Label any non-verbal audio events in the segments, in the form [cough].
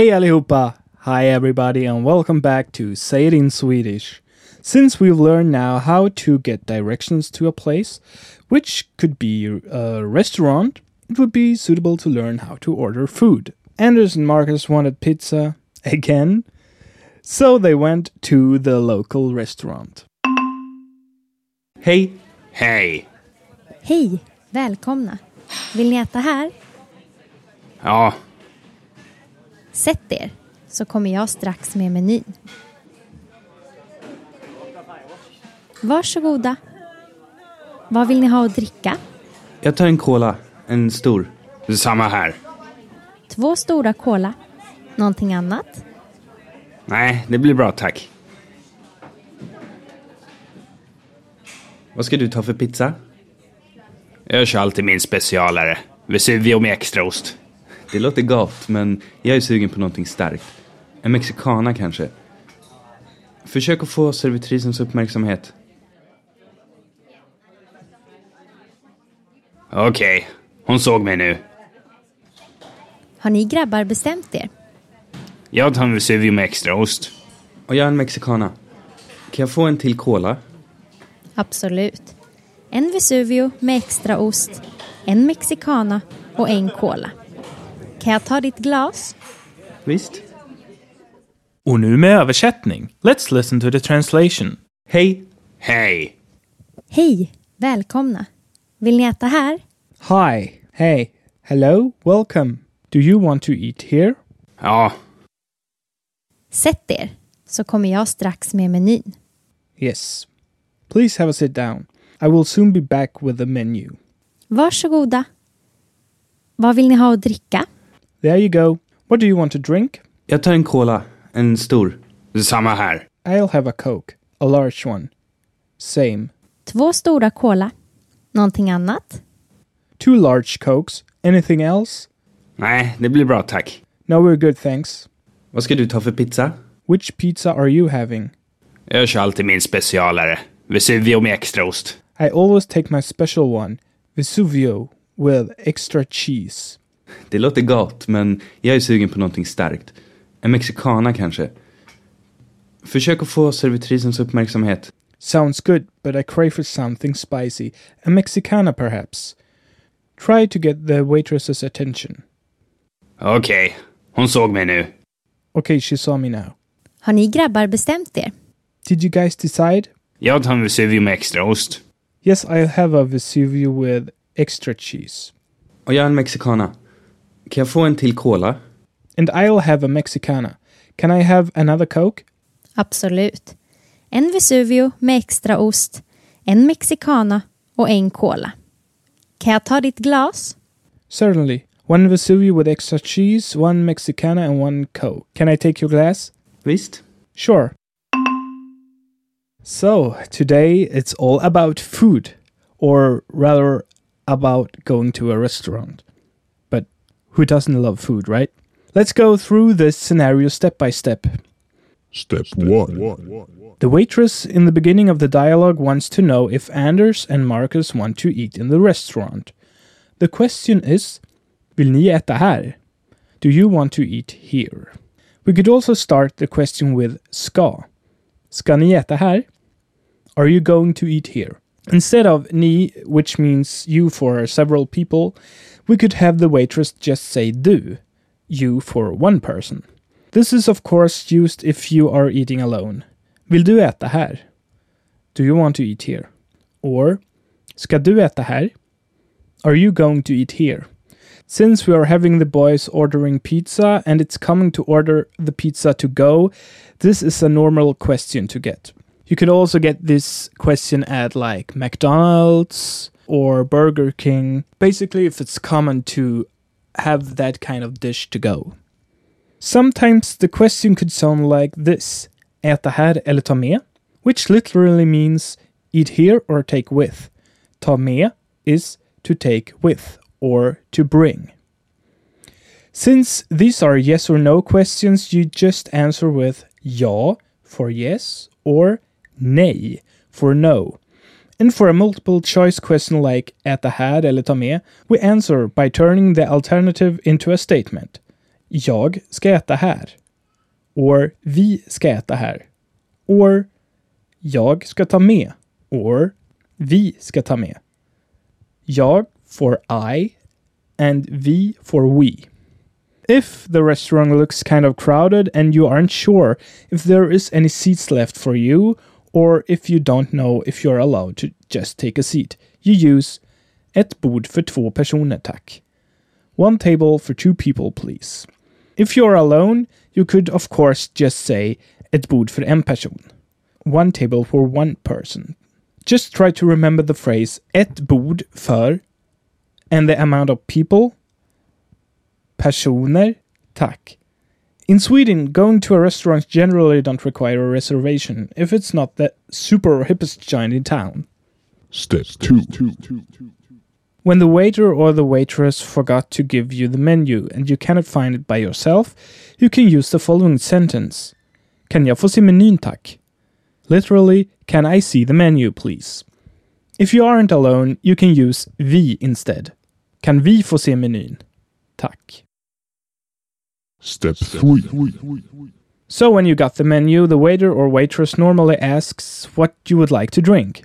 Hej allihopa! Hi everybody and welcome back to Say It in Swedish. Since we've learned now how to get directions to a place, which could be a restaurant, it would be suitable to learn how to order food. Anders and Marcus wanted pizza [laughs] again, so they went to the local restaurant. Hej! Hej! Hej! Välkomna! Vill ni äta här? Ja, Sätt er, så kommer jag strax med menyn. Varsågoda. Vad vill ni ha att dricka? Jag tar en cola. En stor. samma här. Två stora cola. Någonting annat? Nej, det blir bra tack. Vad ska du ta för pizza? Jag kör alltid min specialare. Vesuvio med extraost. Det låter gott, men jag är sugen på någonting starkt. En mexicana kanske. Försök att få servitrisens uppmärksamhet. Okej, hon såg mig nu. Har ni grabbar bestämt er? Jag tar en Vesuvio med extraost. Och jag en mexicana. Kan jag få en till cola? Absolut. En Vesuvio med extra ost, en mexicana och en cola. Kan jag ta ditt glas? Visst. Och nu med översättning. Let's listen to the translation. Hej! Hej! Hej! Välkomna! Vill ni äta här? Hi, hey, hello, welcome. Do you want to eat here? Ja, Sätt er, så kommer jag strax med menyn. Yes. Please have a sit down. I will soon be back with the menu. Varsågoda. Vad vill ni ha att dricka? There you go. What do you want to drink? Jag tar en cola. En stor. samma här. I'll have a Coke, a large one. Same. Två stora cola. Någonting annat? Two large Cokes. Anything else? Nej, det blir bra tack. No, we're good, thanks. Vad ska du ta för pizza? Which pizza are you having? Jag kör alltid min specialare. Vesuvio med extraost. I always take my special one, Vesuvio, with extra cheese. Det låter gott, men jag är sugen på någonting starkt. En mexicana kanske. Försök att få servitrisens uppmärksamhet. Sounds good, but I crave for something spicy. A Mexicana, perhaps. Try to get the waitress's attention. Okej, hon såg mig nu. Okay, she saw me now. Har ni grabbar bestämt er? Did you guys decide? Jag tar en Vesuvio med extraost. Yes, I'll have a Vesuvio with extra cheese. Och jag är en mexicana. Kan jag få en till cola? And I'll have a Mexicana. Can I have another Coke? Absolut. En Vesuvio med extra ost, en mexicana och en cola. Kan jag ta ditt glas? Certainly. One Vesuvio with extra cheese, one Mexicana, and one Coke. Can I take your glass? Visst. Sure. So, today it's all about food, or rather, about going to a restaurant. But who doesn't love food, right? Let's go through this scenario step by step. Step one. The waitress in the beginning of the dialogue wants to know if Anders and Marcus want to eat in the restaurant. The question is Vill ni äta här? Do you want to eat here? We could also start the question with ska. Ska ni äta här? Are you going to eat here? Instead of ni, which means you for several people, we could have the waitress just say du, you for one person. This is of course used if you are eating alone. Vill du äta här? Do you want to eat here? Or, ska du äta här? Are you going to eat here? Since we are having the boys ordering pizza and it's coming to order the pizza to go, this is a normal question to get. You could also get this question at like McDonald's or Burger King, basically, if it's common to have that kind of dish to go. Sometimes the question could sound like this Äta här eller ta med? Which literally means eat here or take with. Ta med is to take with or to bring. Since these are yes or no questions, you just answer with ja for yes or nej for no. And for a multiple choice question like äta här eller ta med, we answer by turning the alternative into a statement. Jag ska äta här. Or vi ska äta här. Or jag ska ta med. Or vi ska ta med. Jag for I and vi for we. If the restaurant looks kind of crowded and you aren't sure if there is any seats left for you, or if you don't know if you're allowed to just take a seat, you use ett bord för två personer tack. One table for two people please. If you're alone, you could of course just say ett bord för en person. One table for one person. Just try to remember the phrase ett bord för and the amount of people personer, tack. In Sweden, going to a restaurant generally don't require a reservation if it's not the super hippest joint in town. Step 2. When the waiter or the waitress forgot to give you the menu and you cannot find it by yourself, you can use the following sentence. Kan jag få se menyn tack? Literally, can I see the menu please? If you aren't alone, you can use vi instead. Kan vi få se menyn? Tack. Step 3. So when you got the menu, the waiter or waitress normally asks what you would like to drink.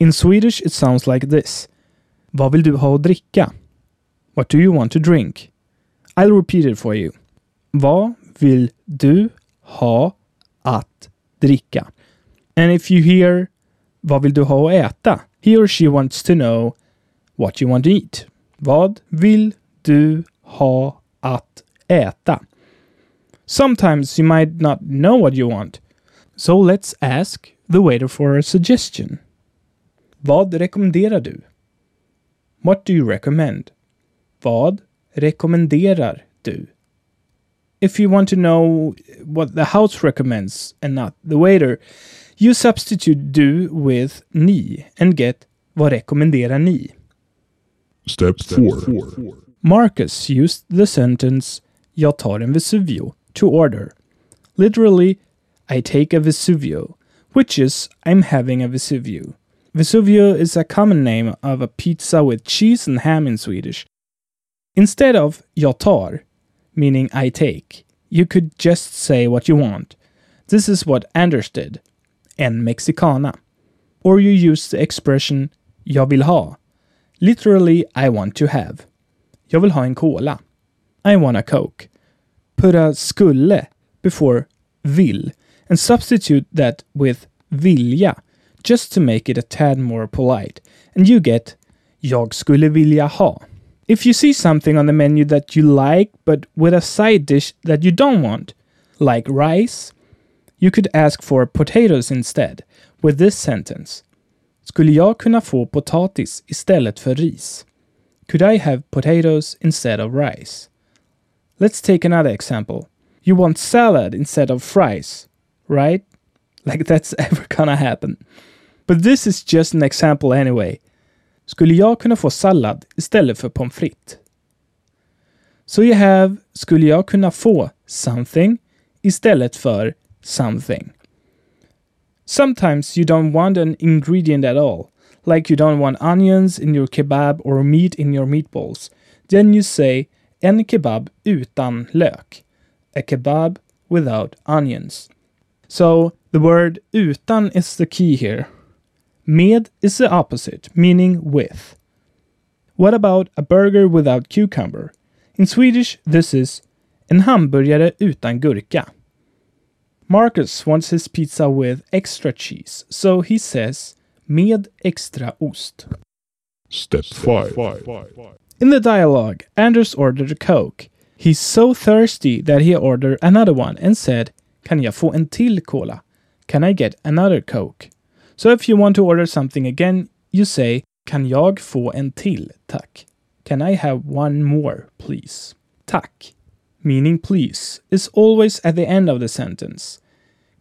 In Swedish it sounds like this. Vad vill du ha att dricka? What do you want to drink? I'll repeat it for you. Vad vill du ha att dricka? And if you hear vad vill du ha att äta? He or she wants to know what you want to eat. Vad vill du ha att äta? Sometimes you might not know what you want. So let's ask the waiter for a suggestion. Vad rekommenderar du? What do you recommend? Vad rekommenderar du? If you want to know what the house recommends and not the waiter, you substitute du with ni and get vad rekommenderar ni? Step 4. Marcus used the sentence Jag tar en Vesuvio to order. Literally, I take a Vesuvio, which is I'm having a Vesuvio. Vesuvio is a common name of a pizza with cheese and ham in Swedish. Instead of jag tar, meaning I take, you could just say what you want. This is what Anders did, en mexicana. Or you use the expression jag vill ha, literally I want to have. Jag vill ha en cola. I want a coke. Put a skulle before vill and substitute that with vilja just to make it a tad more polite and you get jag skulle vilja ha. If you see something on the menu that you like but with a side dish that you don't want, like rice, you could ask for potatoes instead with this sentence. Skulle jag kunna få potatis istället för ris? Could I have potatoes instead of rice? Let's take another example. You want salad instead of fries, right? [laughs] Like that's [laughs] ever gonna happen. But this is just an example anyway. Skulle jag kunna få sallad istället för pommes frites? So you have skulle jag kunna få something istället för something. Sometimes you don't want an ingredient at all, like you don't want onions in your kebab or meat in your meatballs. Then you say en kebab utan lök, a kebab without onions. So the word utan is the key here. Med is the opposite, meaning with. What about a burger without cucumber? In Swedish, this is en hamburgare utan gurka. Marcus wants his pizza with extra cheese, so he says med extra ost. Step 5. In the dialogue, Anders ordered a Coke. He's so thirsty that he ordered another one and said, Kan jag få en till cola? Can I get another Coke? So if you want to order something again, you say, Kan jag få en till, tack? Can I have one more, please? Tack, meaning please, is always at the end of the sentence.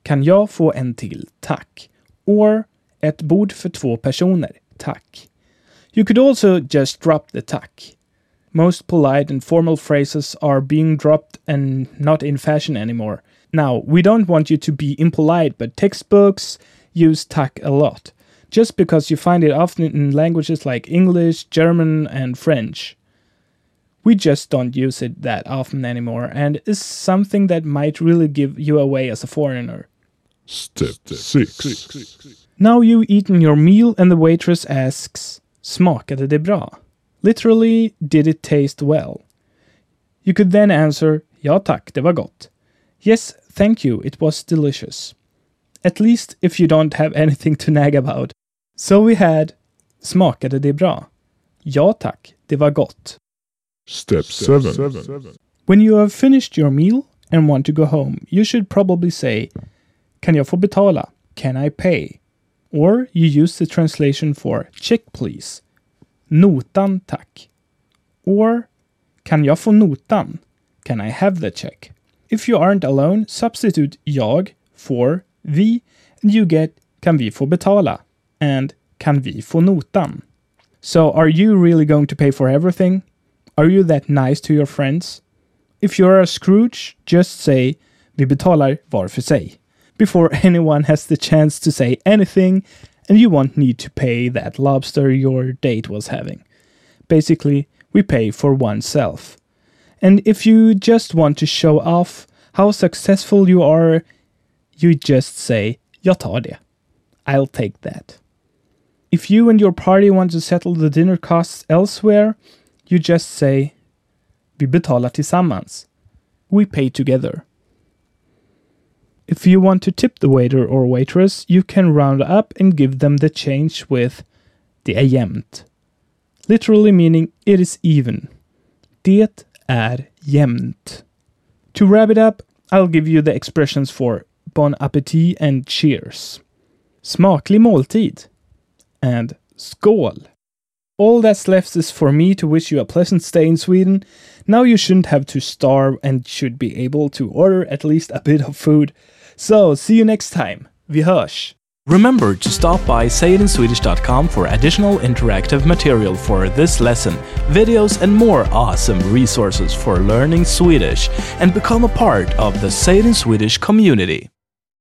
Kan jag få en till, tack? Or ett bord för två personer, tack. You could also just drop the tack. Most polite and formal phrases are being dropped and not in fashion anymore. Now, we don't want you to be impolite, but textbooks use tack a lot, just because you find it often in languages like English, German, and French. We just don't use it that often anymore and is something that might really give you away as a foreigner. Step 6. Now you've eaten your meal and the waitress asks, Smakade det bra? Literally, did it taste well? You could then answer, Ja tack, det var gott. Yes, thank you, it was delicious. At least if you don't have anything to nag about. So we had, Smakade det bra? Ja tack, det var gott. Step 7. When you have finished your meal and want to go home, you should probably say, Kan jag få betala? Can I pay? Or you use the translation for check please. Notan tack. Or Kan jag få notan? Can I have the check? If you aren't alone, substitute jag for vi and you get Kan vi få betala? and Kan vi få notan? So are you really going to pay for everything? Are you that nice to your friends? If you're a Scrooge, just say Vi betalar var för sig before anyone has the chance to say anything and you won't need to pay that lobster your date was having. Basically, we pay for oneself. And if you just want to show off how successful you are, you just say Jag tar det. I'll take that. If you and your party want to settle the dinner costs elsewhere, you just say Vi betalar tillsammans. We pay together. If you want to tip the waiter or waitress, you can round up and give them the change with Det jämnt. Literally meaning it is even. Det är jämnt. To wrap it up, I'll give you the expressions for bon appetit and cheers. Smaklig måltid and skål. All that's left is for me to wish you a pleasant stay in Sweden. Now you shouldn't have to starve and should be able to order at least a bit of food. So, see you next time. Vi hörs! Remember to stop by sayitinswedish.com for additional interactive material for this lesson, videos, and more awesome resources for learning Swedish, and become a part of the Say It in Swedish community.